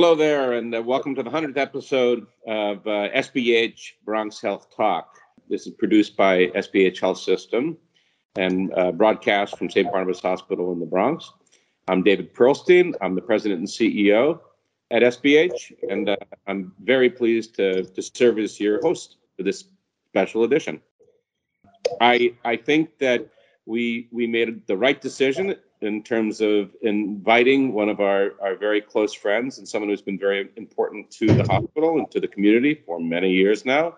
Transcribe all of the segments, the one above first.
Hello there, and uh, welcome to the 100th episode of uh, SBH Bronx Health Talk. This is produced by SBH Health System and uh, broadcast from St. Barnabas Hospital in the Bronx. I'm David Perlstein. I'm the president and CEO at SBH, and uh, I'm very pleased to, to serve as your host for this special edition. I, I think that we, we made the right decision in terms of inviting one of our, our very close friends and someone who's been very important to the hospital and to the community for many years now,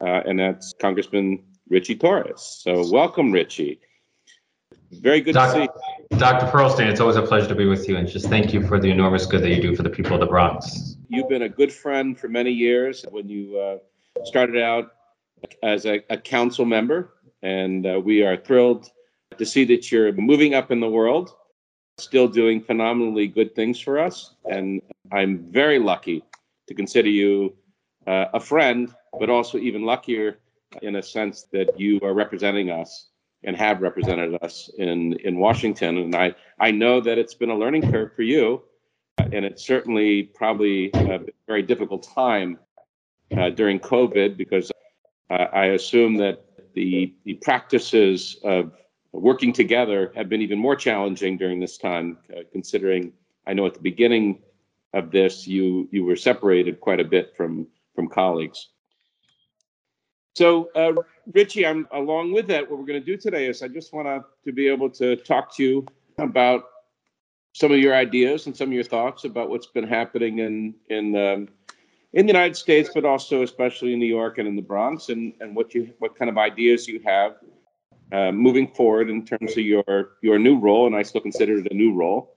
uh, and that's Congressman Richie Torres. So, welcome, Richie. Very good Dr. to see Dr. Perlstein, it's always a pleasure to be with you, and just thank you for the enormous good that you do for the people of the Bronx. You've been a good friend for many years when you uh, started out as a, a council member, and uh, we are thrilled to see that you're moving up in the world, still doing phenomenally good things for us. And I'm very lucky to consider you uh, a friend, but also even luckier in a sense that you are representing us and have represented us in, in Washington. And I, I know that it's been a learning curve for you, and it's certainly probably a very difficult time uh, during COVID because uh, I assume that the, the practices of working together have been even more challenging during this time, uh, considering I know at the beginning of this you you were separated quite a bit from from colleagues. So, uh, Richie, I'm along with that. What we're going to do today is I just want to be able to talk to you about some of your ideas and some of your thoughts about what's been happening in in um, in the United States, but also especially in New York and in the Bronx, and and what you what kind of ideas you have uh, moving forward in terms of your your new role, and I still consider it a new role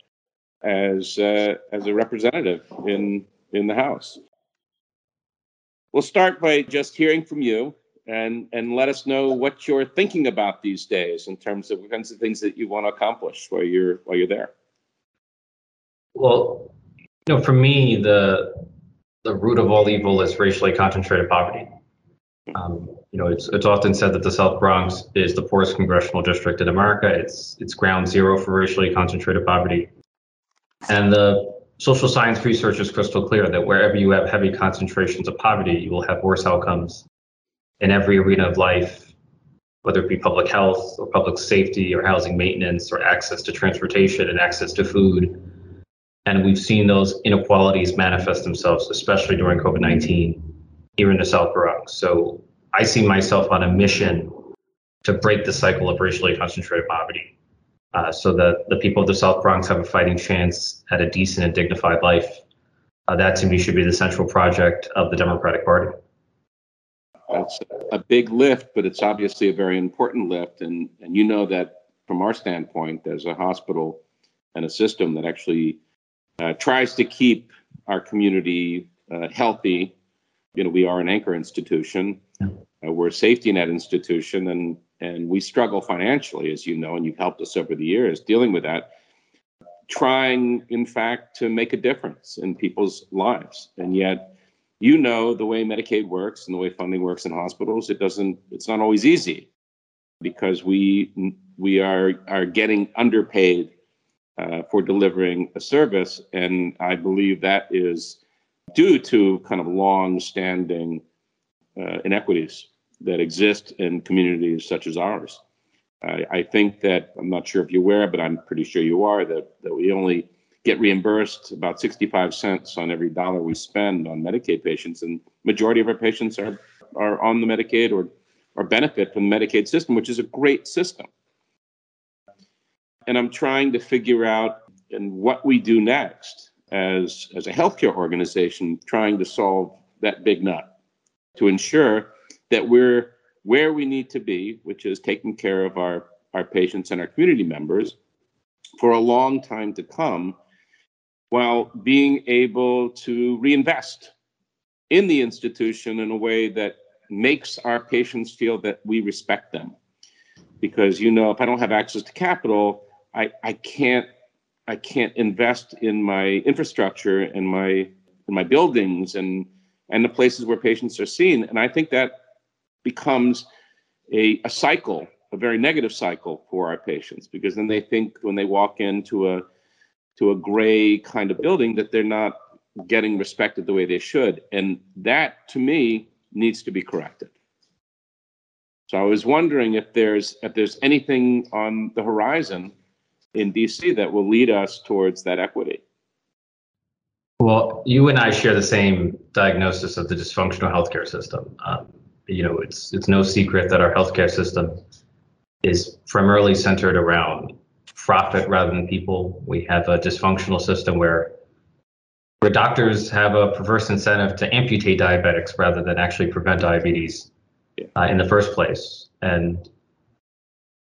as uh, as a representative in in the House. We'll start by just hearing from you and and let us know what you're thinking about these days in terms of the kinds of things that you want to accomplish while you're while you're there. Well, you know, for me, the the root of all evil is racially concentrated poverty. Um, you know, it's it's often said that the South Bronx is the poorest congressional district in America. It's it's ground zero for racially concentrated poverty, and the social science research is crystal clear that wherever you have heavy concentrations of poverty, you will have worse outcomes in every arena of life, whether it be public health or public safety or housing maintenance or access to transportation and access to food. And we've seen those inequalities manifest themselves, especially during COVID 19 here in the South Bronx. So I see myself on a mission to break the cycle of racially concentrated poverty uh, so that the people of the South Bronx have a fighting chance at a decent and dignified life. Uh, that to me should be the central project of the Democratic Party. That's a big lift, but it's obviously a very important lift. And, and you know that from our standpoint, as a hospital and a system that actually uh, tries to keep our community uh, healthy, you know, we are an anchor institution. Uh, we're a safety net institution, and and we struggle financially, as you know, and you've helped us over the years dealing with that. Trying, in fact, to make a difference in people's lives, and yet, you know, the way Medicaid works and the way funding works in hospitals, it doesn't. It's not always easy because we we are are getting underpaid uh, for delivering a service, and I believe that is due to kind of long-standing uh, inequities that exist in communities such as ours. I, I, think that I'm not sure if you're aware, but I'm pretty sure you are that that we only get reimbursed about 65 cents on every dollar we spend on Medicaid patients, and majority of our patients are are on the Medicaid or or benefit from the Medicaid system, which is a great system. And I'm trying to figure out and what we do next as as a healthcare organization, trying to solve that big nut to ensure that we're where we need to be, which is taking care of our, our patients and our community members for a long time to come, while being able to reinvest in the institution in a way that makes our patients feel that we respect them. Because you know, if I don't have access to capital, I, I can't I can't invest in my infrastructure and my in my buildings and and the places where patients are seen. And I think that becomes a, a cycle, a very negative cycle for our patients, because then they think when they walk into a to a gray kind of building that they're not getting respected the way they should. And that, to me, needs to be corrected. So I was wondering if there's if there's anything on the horizon in DC that will lead us towards that equity. Well, you and I share the same diagnosis of the dysfunctional healthcare system. Um, you know, it's it's no secret that our healthcare system is primarily centered around profit rather than people. We have a dysfunctional system where where doctors have a perverse incentive to amputate diabetics rather than actually prevent diabetes uh, in the first place. And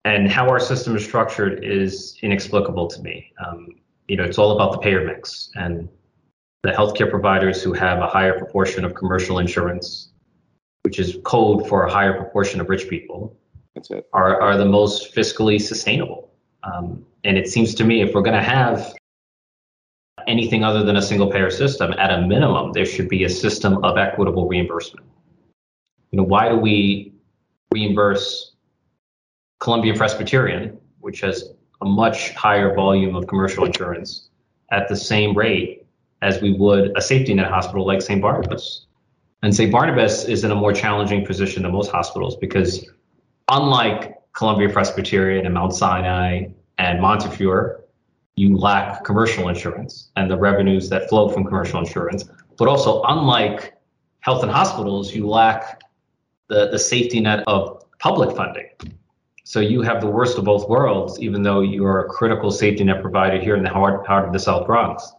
and how our system is structured is inexplicable to me. Um, you know, it's all about the payer mix and the healthcare providers who have a higher proportion of commercial insurance, which is code for a higher proportion of rich people, That's it. are are the most fiscally sustainable. Um, and it seems to me if we're going to have anything other than a single payer system, at a minimum, there should be a system of equitable reimbursement. You know, why do we reimburse Columbia Presbyterian, which has a much higher volume of commercial insurance, at the same rate as we would a safety net hospital like St. Barnabas? And St. Barnabas is in a more challenging position than most hospitals because, unlike Columbia Presbyterian and Mount Sinai and Montefiore, you lack commercial insurance and the revenues that flow from commercial insurance. But also, unlike health and hospitals, you lack the, the safety net of public funding. So you have the worst of both worlds, even though you are a critical safety net provider here in the heart, heart of the South Bronx.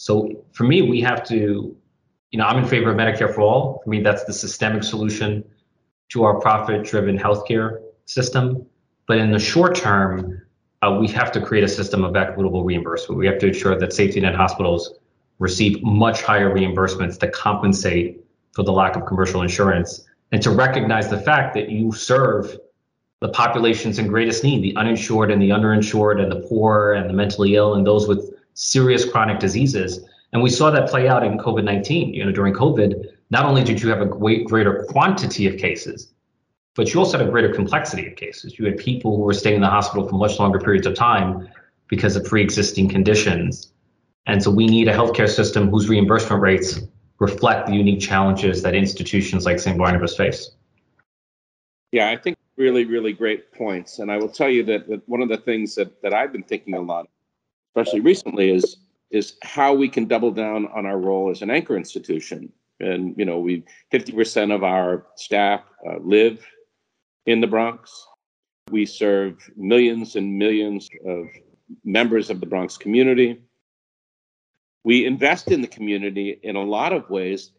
So for me, we have to, you know, I'm in favor of Medicare for all. For me, that's the systemic solution to our profit-driven healthcare system. But in the short term, uh, we have to create a system of equitable reimbursement. We have to ensure that safety net hospitals receive much higher reimbursements to compensate for the lack of commercial insurance and to recognize the fact that you serve the populations in greatest need, the uninsured and the underinsured and the poor and the mentally ill and those with serious chronic diseases. And we saw that play out in COVID-19. You know, during COVID, not only did you have a great, greater quantity of cases, but you also had a greater complexity of cases. You had people who were staying in the hospital for much longer periods of time because of pre-existing conditions. And so we need a healthcare system whose reimbursement rates reflect the unique challenges that institutions like St. Barnabas face. Yeah, I think really, really great points. And I will tell you that, that one of the things that, that I've been thinking a lot, especially recently, is is how we can double down on our role as an anchor institution. And you know, we 50% of our staff uh, live in the Bronx. We serve millions and millions of members of the Bronx community. We invest in the community in a lot of ways,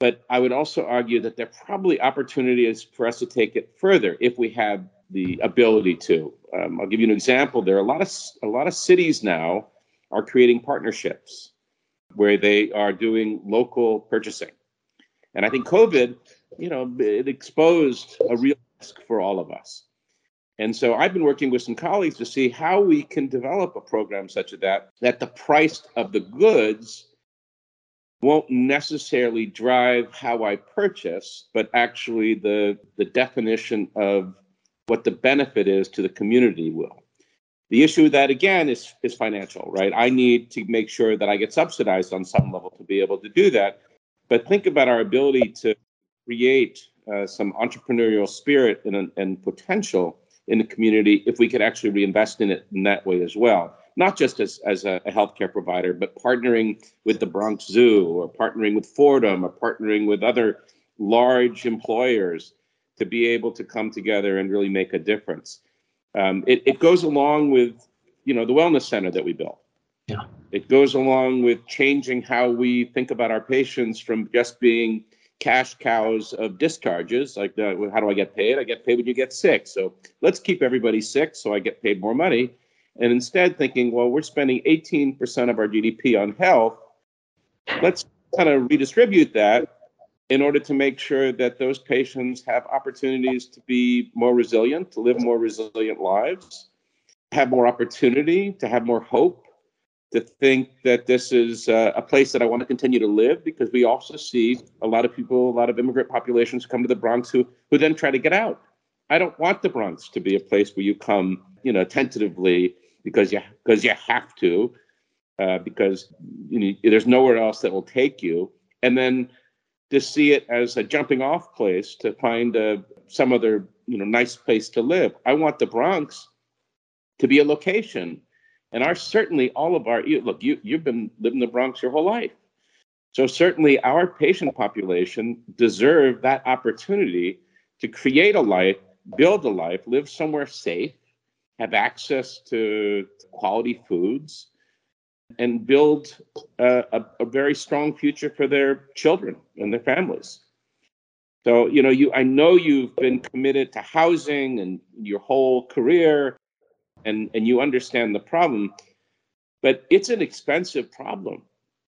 but I would also argue that there are probably opportunities for us to take it further if we have the ability to. Um, I'll give you an example. There are a lot of a lot of cities now are creating partnerships where they are doing local purchasing, and I think COVID, you know, it exposed a real risk for all of us. And so I've been working with some colleagues to see how we can develop a program such as that, that the price of the goods won't necessarily drive how I purchase, but actually the, the definition of what the benefit is to the community will. The issue that again is, is financial, right? I need to make sure that I get subsidized on some level to be able to do that. But think about our ability to create uh, some entrepreneurial spirit and, and potential in the community if we could actually reinvest in it in that way as well. Not just as, as a, a healthcare provider, but partnering with the Bronx Zoo or partnering with Fordham or partnering with other large employers to be able to come together and really make a difference. Um, it, it goes along with, you know, the wellness center that we built. Yeah. It goes along with changing how we think about our patients from just being cash cows of discharges. Like, how do I get paid? I get paid when you get sick. So let's keep everybody sick so I get paid more money. And instead, thinking, well, we're spending 18% of our GDP on health. Let's kind of redistribute that in order to make sure that those patients have opportunities to be more resilient, to live more resilient lives, have more opportunity, to have more hope, to think that this is uh, a place that I want to continue to live because we also see a lot of people, a lot of immigrant populations come to the Bronx who who then try to get out. I don't want the Bronx to be a place where you come, you know, tentatively because you because you have to. uh, because you know, there's nowhere else that will take you. And then to see it as a jumping off place to find some other you know nice place to live. I want the Bronx to be a location, and our certainly all of our you, look you you've been living the Bronx your whole life, so certainly our patient population deserve that opportunity to create a life, build a life, live somewhere safe, have access to quality foods and build a, a, a, very strong future for their children and their families. So, you know, you I know you've been committed to housing and your whole career and and you understand the problem, but it's an expensive problem.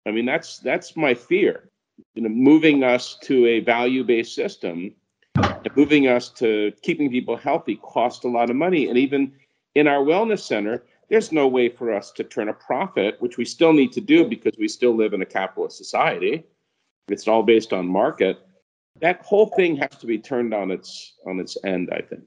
I mean, that's that's my fear. You know, moving us to a value-based system moving us to keeping people healthy cost a lot of money. And even in our wellness center, there's no way for us to turn a profit, which we still need to do because we still live in a capitalist society. It's all based on market. That whole thing has to be turned on its on its end, I think.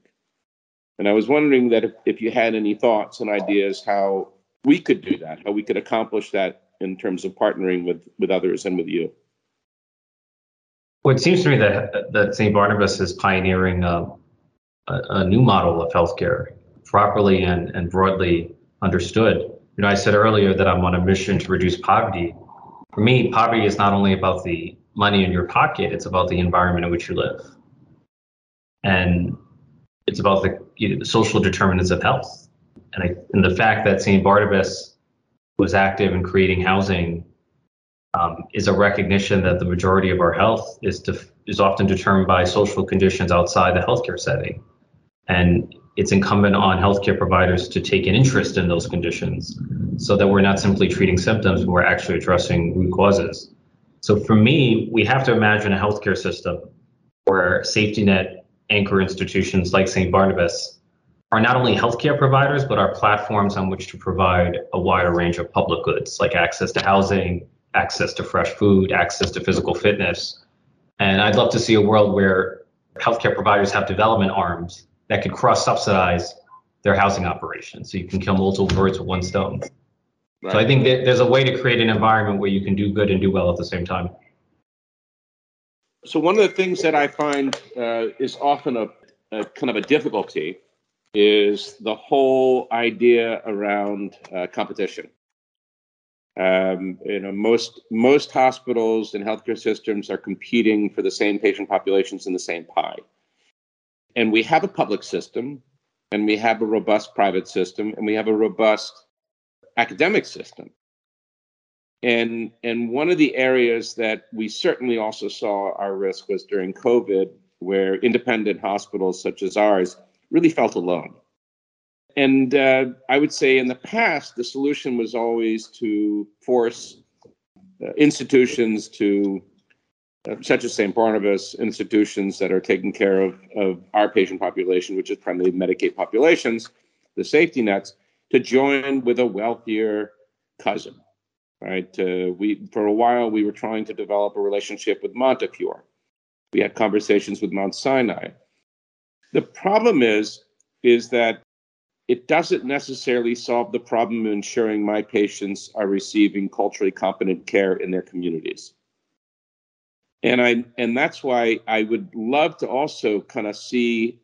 And I was wondering that if, if you had any thoughts and ideas how we could do that, how we could accomplish that in terms of partnering with with others and with you. Well, it seems to me that that St. Barnabas is pioneering a, a, a new model of healthcare, properly and, and broadly understood. You know, I said earlier that I'm on a mission to reduce poverty. For me, poverty is not only about the money in your pocket, it's about the environment in which you live. And it's about the, you know, social determinants of health. And, I, and the fact that St. Barnabas was active in creating housing um, is a recognition that the majority of our health is, def- is often determined by social conditions outside the healthcare setting. And it's incumbent on healthcare providers to take an interest in those conditions so that we're not simply treating symptoms, we're actually addressing root causes. So for me, we have to imagine a healthcare system where safety net anchor institutions like St. Barnabas are not only healthcare providers, but are platforms on which to provide a wider range of public goods like access to housing, access to fresh food, access to physical fitness. And I'd love to see a world where healthcare providers have development arms that could cross subsidize their housing operations. So you can kill multiple birds with one stone. Right. So I think that there's a way to create an environment where you can do good and do well at the same time. So one of the things that I find uh, is often a, a, kind of a difficulty is the whole idea around uh, competition. Um, you know, most most hospitals and healthcare systems are competing for the same patient populations in the same pie. And we have a public system, and we have a robust private system, and we have a robust academic system. And, and one of the areas that we certainly also saw our risk was during COVID, where independent hospitals such as ours really felt alone. And uh, I would say in the past, the solution was always to force uh, institutions to such as St. Barnabas institutions that are taking care of, of our patient population, which is primarily Medicaid populations, the safety nets, to join with a wealthier cousin. Right? Uh, we for a while we were trying to develop a relationship with Montefiore. We had conversations with Mount Sinai. The problem is is that it doesn't necessarily solve the problem of ensuring my patients are receiving culturally competent care in their communities and I and that's why I would love to also kind of see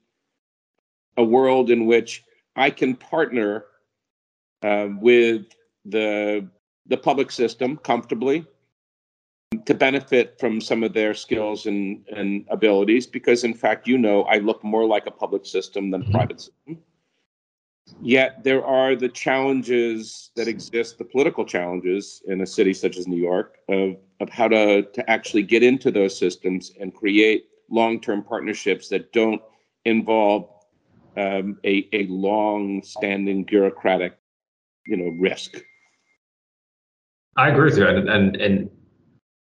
a world in which I can partner uh, with the the public system comfortably to benefit from some of their skills and, and abilities because in fact you know I look more like a public system than private system Yet there are the challenges that exist, the political challenges in a city such as New York, of, of how to, to actually get into those systems and create long term partnerships that don't involve um, a, a long standing bureaucratic you know, risk. I agree with you. And, and, and,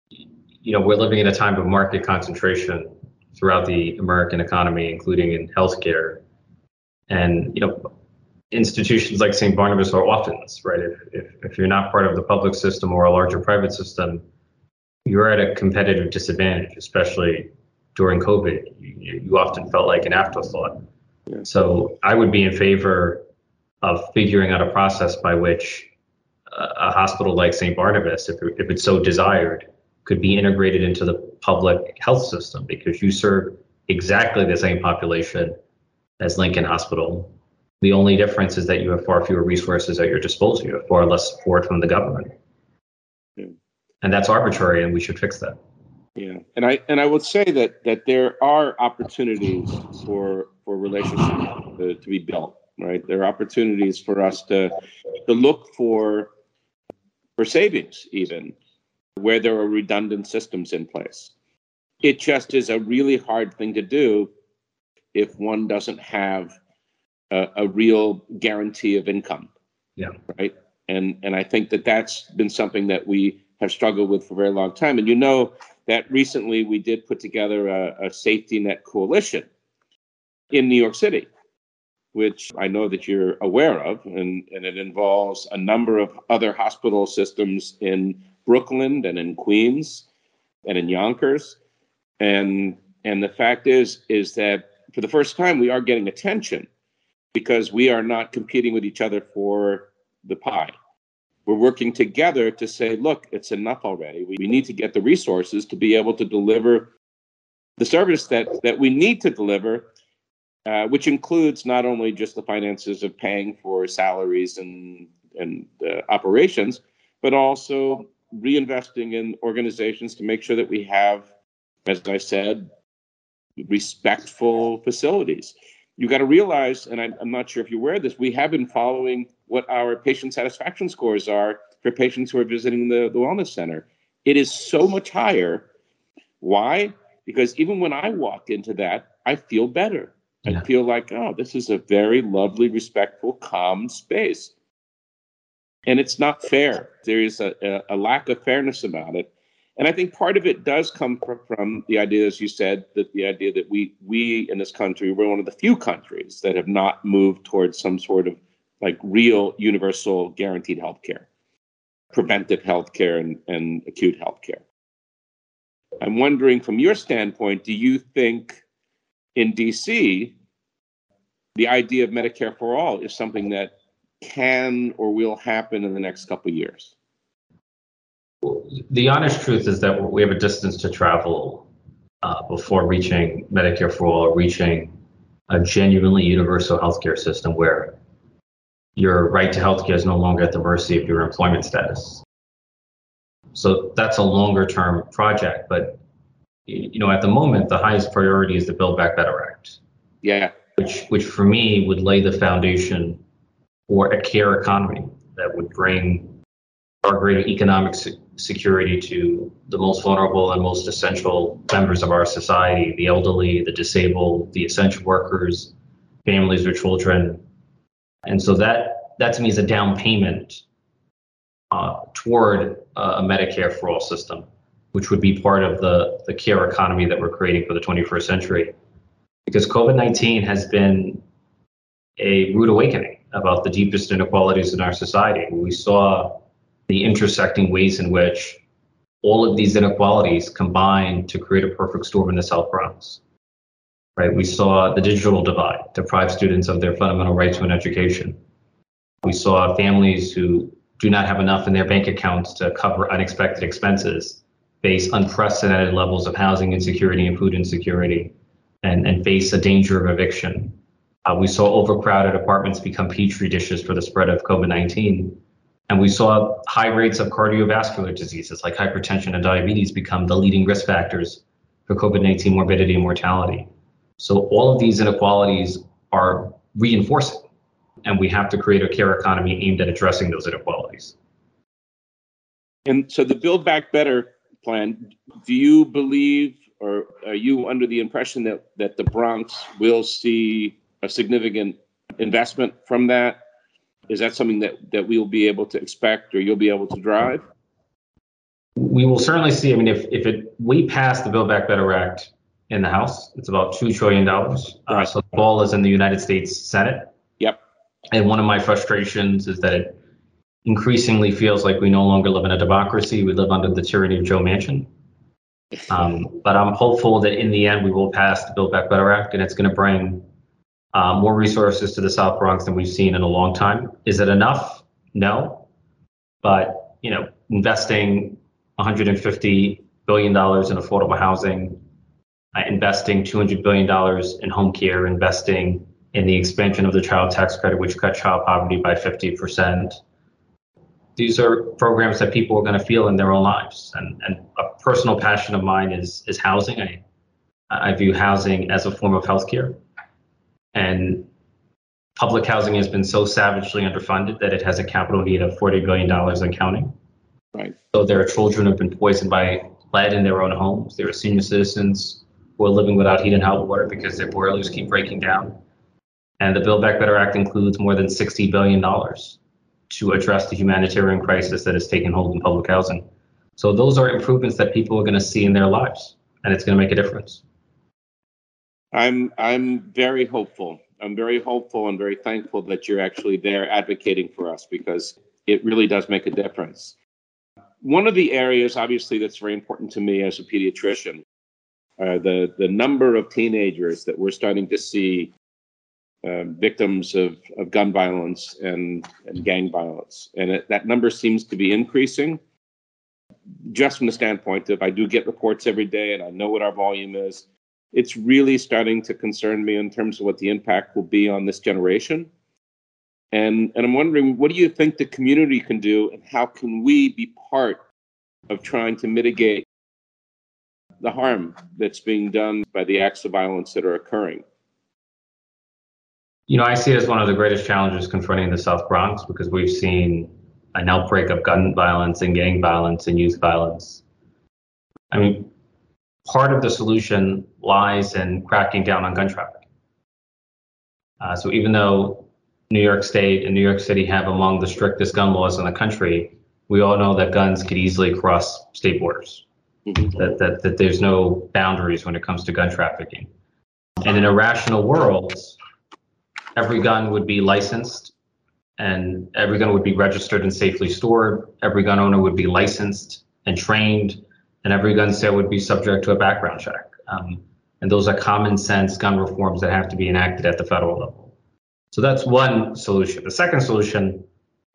you know, we're living in a time of market concentration throughout the American economy, including in healthcare. And, you know, institutions like St. Barnabas are orphans, right? If, if, if you're not part of the public system or a larger private system, you're at a competitive disadvantage, especially during COVID. You, you often felt like an afterthought. So I would be in favor of figuring out a process by which uh, a hospital like St. Barnabas, if, if it's so desired, could be integrated into the public health system because you serve exactly the same population as Lincoln Hospital. The only difference is that you have far fewer resources at your disposal. You have far less support from the government. Yeah. And that's arbitrary, and we should fix that. Yeah, and I and I would say that that there are opportunities for for relationships to, to be built. Right, there are opportunities for us to to look for for savings, even where there are redundant systems in place. It just is a really hard thing to do if one doesn't have a, a real guarantee of income. Yeah. Right. And and I think that that's been something that we have struggled with for a very long time. And you know that recently we did put together a, a safety net coalition in New York City, which I know that you're aware of, and, and it involves a number of other hospital systems in Brooklyn and in Queens and in Yonkers. And and the fact is is that for the first time we are getting attention because we are not competing with each other for the pie. We're working together to say, look, it's enough already. We, need to get the resources to be able to deliver the service that, that we need to deliver, uh, which includes not only just the finances of paying for salaries and, and uh, operations, but also reinvesting in organizations to make sure that we have, as I said, respectful facilities. You got to realize, and I'm, I'm not sure if you're aware of this, we have been following what our patient satisfaction scores are for patients who are visiting the, the wellness center. It is so much higher. Why? Because even when I walk into that, I feel better. Yeah. I feel like, oh, this is a very lovely, respectful, calm space. And it's not fair. There is a, a, a lack of fairness about it and I think part of it does come from, the idea, as you said, that the idea that we we in this country we're one of the few countries that have not moved towards some sort of like real universal guaranteed health care, preventive health care and, and acute health care. I'm wondering from your standpoint, do you think in DC the idea of Medicare for all is something that can or will happen in the next couple of years? The honest truth is that we have a distance to travel uh, before reaching Medicare for all, reaching a genuinely universal healthcare system where your right to healthcare is no longer at the mercy of your employment status. So that's a longer term project, but you know, at the moment, the highest priority is the Build Back Better Act. Yeah. Which, which for me would lay the foundation for a care economy that would bring our greater economic security to the most vulnerable and most essential members of our society the elderly, the disabled, the essential workers, families with children. And so that, that to me is a down payment uh, toward uh, a Medicare for all system, which would be part of the, the care economy that we're creating for the 21st century. Because COVID 19 has been a rude awakening about the deepest inequalities in our society. We saw the intersecting ways in which all of these inequalities combine to create a perfect storm in the South Bronx. Right? We saw the digital divide deprive students of their fundamental right to an education. We saw families who do not have enough in their bank accounts to cover unexpected expenses face unprecedented levels of housing insecurity and food insecurity and, and face a danger of eviction. Uh, we saw overcrowded apartments become petri dishes for the spread of COVID 19 and we saw high rates of cardiovascular diseases like hypertension and diabetes become the leading risk factors for COVID 19 morbidity and mortality. So, all of these inequalities are reinforcing, and we have to create a care economy aimed at addressing those inequalities. And so, the Build Back Better plan, do you believe or are you under the impression that, that the Bronx will see a significant investment from that? Is that something that, that we'll be able to expect or you'll be able to drive? We will certainly see. I mean, if, if it we pass the Build Back Better Act in the House, it's about $2 trillion. Uh, so the ball is in the United States Senate. Yep. And one of my frustrations is that it increasingly feels like we no longer live in a democracy. We live under the tyranny of Joe Manchin. Um, but I'm hopeful that in the end we will pass the Build Back Better Act, and it's going to bring uh, more resources to the South Bronx than we've seen in a long time. Is it enough? No. but you know, investing 150 billion dollars in affordable housing, uh, investing 200 billion dollars in home care, investing in the expansion of the child tax credit, which cut child poverty by 50 percent. These are programs that people are going to feel in their own lives, and, and a personal passion of mine is is housing. I I view housing as a form of healthcare, and public housing has been so savagely underfunded that it has a capital need of $40 billion and counting. Right. So there are children who've been poisoned by lead in their own homes. There are senior citizens who are living without heat and hot water because their boilers keep breaking down. And the Build Back Better Act includes more than $60 billion to address the humanitarian crisis that has taken hold in public housing. So those are improvements that people are going to see in their lives, and it's going to make a difference. I'm I'm very hopeful. I'm very hopeful and very thankful that you're actually there advocating for us because it really does make a difference. One of the areas, obviously, that's very important to me as a pediatrician, uh, the the number of teenagers that we're starting to see uh, victims of, of gun violence and, and gang violence, and it, that number seems to be increasing. Just from the standpoint of I do get reports every day, and I know what our volume is it's really starting to concern me in terms of what the impact will be on this generation. And, and I'm wondering, what do you think the community can do, and how can we be part of trying to mitigate the harm that's being done by the acts of violence that are occurring? You know, I see it as one of the greatest challenges confronting the South Bronx because we've seen an outbreak of gun violence and gang violence and youth violence. I mean, part of the solution lies in cracking down on gun trafficking. Uh, so even though New York State and New York City have among the strictest gun laws in the country, we all know that guns could easily cross state borders. Mm-hmm. That, that that there's no boundaries when it comes to gun trafficking. And in a rational world, every gun would be licensed and every gun would be registered and safely stored. Every gun owner would be licensed and trained and every gun sale would be subject to a background check. Um, and those are common sense gun reforms that have to be enacted at the federal level. So that's one solution. The second solution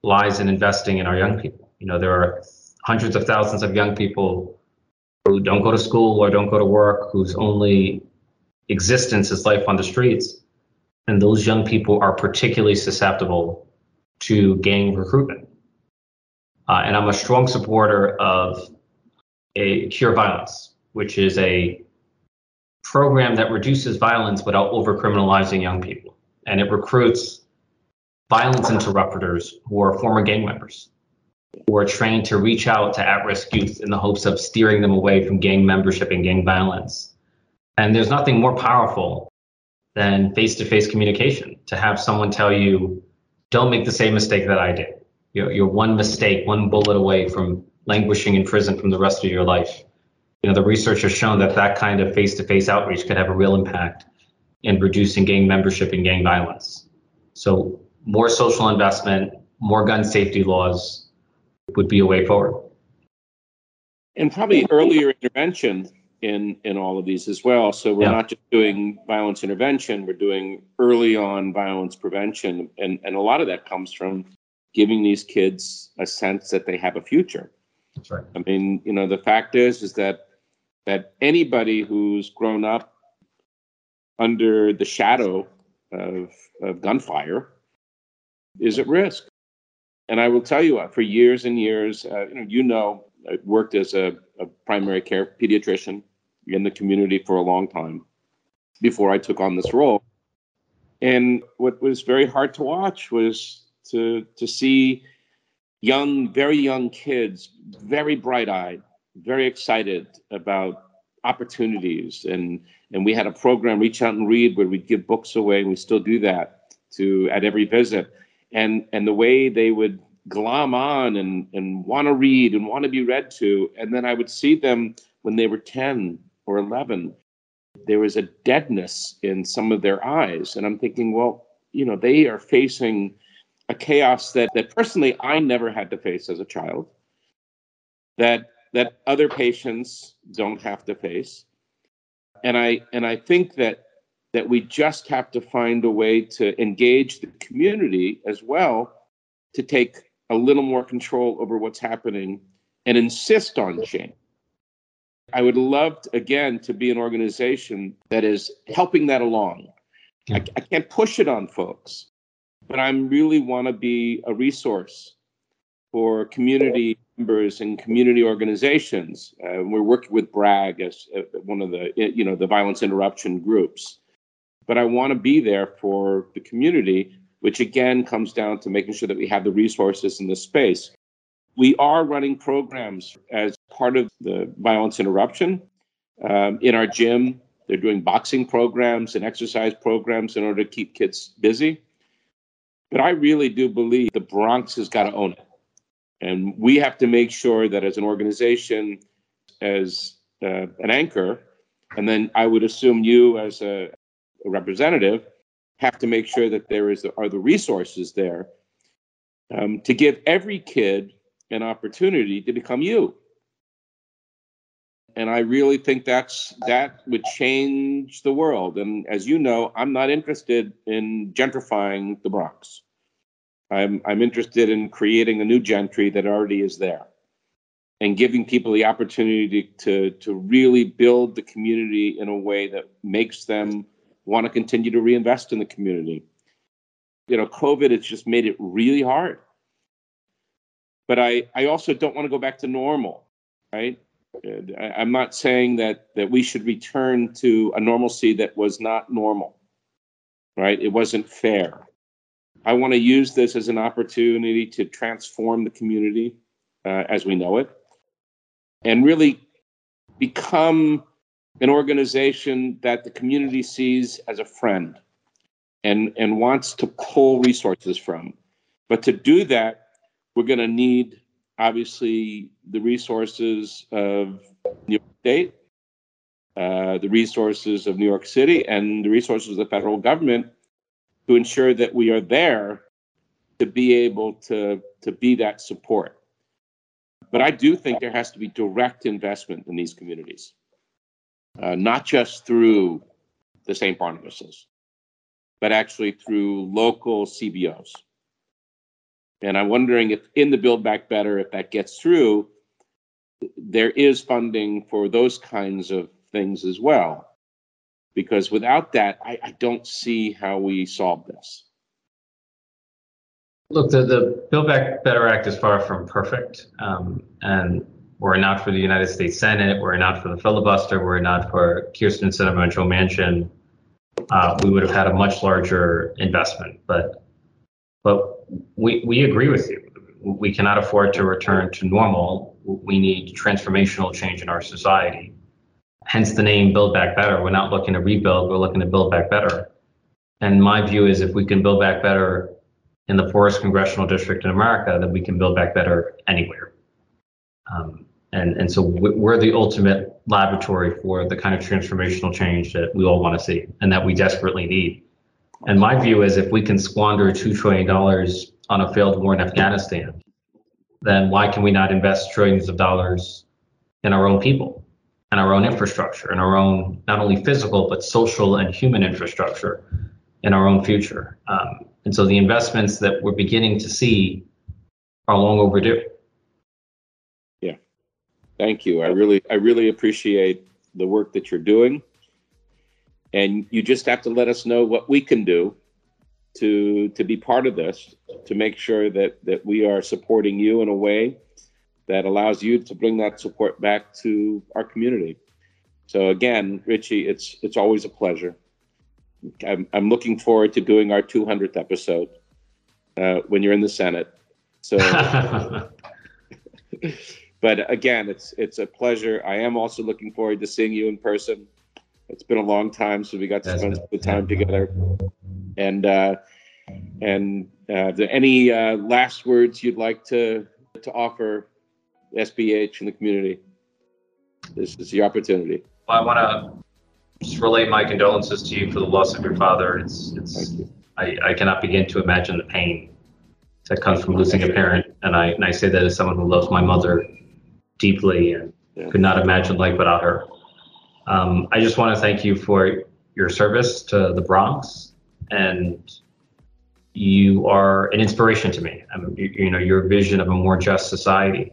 lies in investing in our young people. You know, there are hundreds of thousands of young people who don't go to school or don't go to work, whose only existence is life on the streets. And those young people are particularly susceptible to gang recruitment. Uh, and I'm a strong supporter of a Cure Violence, which is a program that reduces violence without overcriminalizing young people. And it recruits violence interrupters who are former gang members, who are trained to reach out to at risk youth in the hopes of steering them away from gang membership and gang violence. And there's nothing more powerful than face to face communication to have someone tell you, don't make the same mistake that I did. You're, you're one mistake, one bullet away from languishing in prison from the rest of your life. You know, the research has shown that that kind of face-to-face outreach could have a real impact in reducing gang membership and gang violence. So more social investment, more gun safety laws would be a way forward. And probably earlier intervention in in all of these as well. So we're yeah. not just doing violence intervention, we're doing early on violence prevention. And and a lot of that comes from giving these kids a sense that they have a future. That's right. I mean, you know, the fact is, is that that anybody who's grown up under the shadow of, of gunfire is at risk. And I will tell you, for years and years, uh, you know, you know, I worked as a, a primary care pediatrician in the community for a long time before I took on this role. And what was very hard to watch was to to see young, very young kids, very bright eyed, very excited about opportunities. And, and we had a program, Reach Out and Read, where we'd give books away, and we still do that to at every visit. And, and the way they would glom on and, and want to read and want to be read to. And then I would see them when they were 10 or 11. There was a deadness in some of their eyes. And I'm thinking, well, you know, they are facing a chaos that that personally I never had to face as a child. That that other patients don't have to face. And I and I think that that we just have to find a way to engage the community as well to take a little more control over what's happening and insist on change. I would love, to, again, to be an organization that is helping that along. I, I can't push it on folks, but I really want to be a resource for community members and community organizations. Uh, we're working with BRAG as uh, one of the, you know, the violence interruption groups. But I want to be there for the community, which again comes down to making sure that we have the resources in the space. We are running programs as part of the violence interruption um, in our gym. They're doing boxing programs and exercise programs in order to keep kids busy. But I really do believe the Bronx has got to own it. And we have to make sure that as an organization, as uh, an anchor, and then I would assume you as a, a, representative have to make sure that there is are the resources there um, to give every kid an opportunity to become you. And I really think that's that would change the world. And as you know, I'm not interested in gentrifying the Bronx. I'm, I'm interested in creating a new gentry that already is there and giving people the opportunity to, to really build the community in a way that makes them want to continue to reinvest in the community. You know, COVID has just made it really hard. But I, I also don't want to go back to normal, right? I, I'm not saying that that we should return to a normalcy that was not normal, right? It wasn't fair. I want to use this as an opportunity to transform the community uh, as we know it and really become an organization that the community sees as a friend and, and wants to pull resources from. But to do that, we're going to need obviously the resources of New York State, uh, the resources of New York City, and the resources of the federal government to ensure that we are there to be able to, to be that support. But I do think there has to be direct investment in these communities, uh, not just through the St. Barnabas's, but actually through local CBOs. And I'm wondering if in the Build Back Better, if that gets through, there is funding for those kinds of things as well because without that, I, I don't see how we solve this. Look, the, the Build Back Better Act is far from perfect. Um, and were it not for the United States Senate, were it not for the filibuster, were it not for Kyrsten Sinema and Joe Manchin, uh, we would have had a much larger investment. But but we, we agree with you. We cannot afford to return to normal. We need transformational change in our society hence the name Build Back Better. We're not looking to rebuild, we're looking to build back better. And my view is if we can build back better in the poorest congressional district in America, then we can build back better anywhere. Um, and, and so we're the ultimate laboratory for the kind of transformational change that we all want to see and that we desperately need. And my view is if we can squander $2 trillion on a failed war in Afghanistan, then why can we not invest trillions of dollars in our own people? and our own infrastructure and our own not only physical but social and human infrastructure in our own future. Um, and so the investments that we're beginning to see are long overdue. Yeah, thank you. I really, I really appreciate the work that you're doing, and you just have to let us know what we can do to to be part of this, to make sure that that we are supporting you in a way that allows you to bring that support back to our community. So again, Richie, it's it's always a pleasure. I'm, I'm looking forward to doing our 200th episode uh, when you're in the Senate. So, but again, it's it's a pleasure. I am also looking forward to seeing you in person. It's been a long time since we got to spend the time together. And uh, and uh, any uh, last words you'd like to to offer SBH and the community. This is the opportunity. Well, I want to just relay my condolences to you for the loss of your father. It's, it's, I, I cannot begin to imagine the pain that comes from losing a parent. And I, and I say that as someone who loves my mother deeply and yeah. could not imagine life without her. Um, I just want to thank you for your service to the Bronx and you are an inspiration to me. I you, you know, your vision of a more just society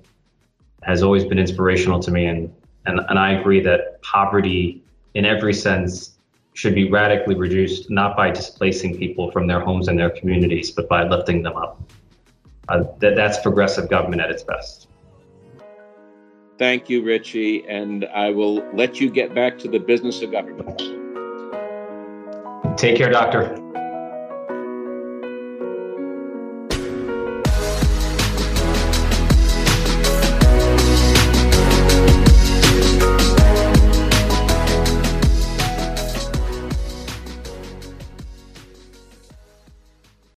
has always been inspirational to me, and and and I agree that poverty, in every sense, should be radically reduced, not by displacing people from their homes and their communities, but by lifting them up. Uh, that that's progressive government at its best. Thank you, Richie, and I will let you get back to the business of government. Take care, doctor.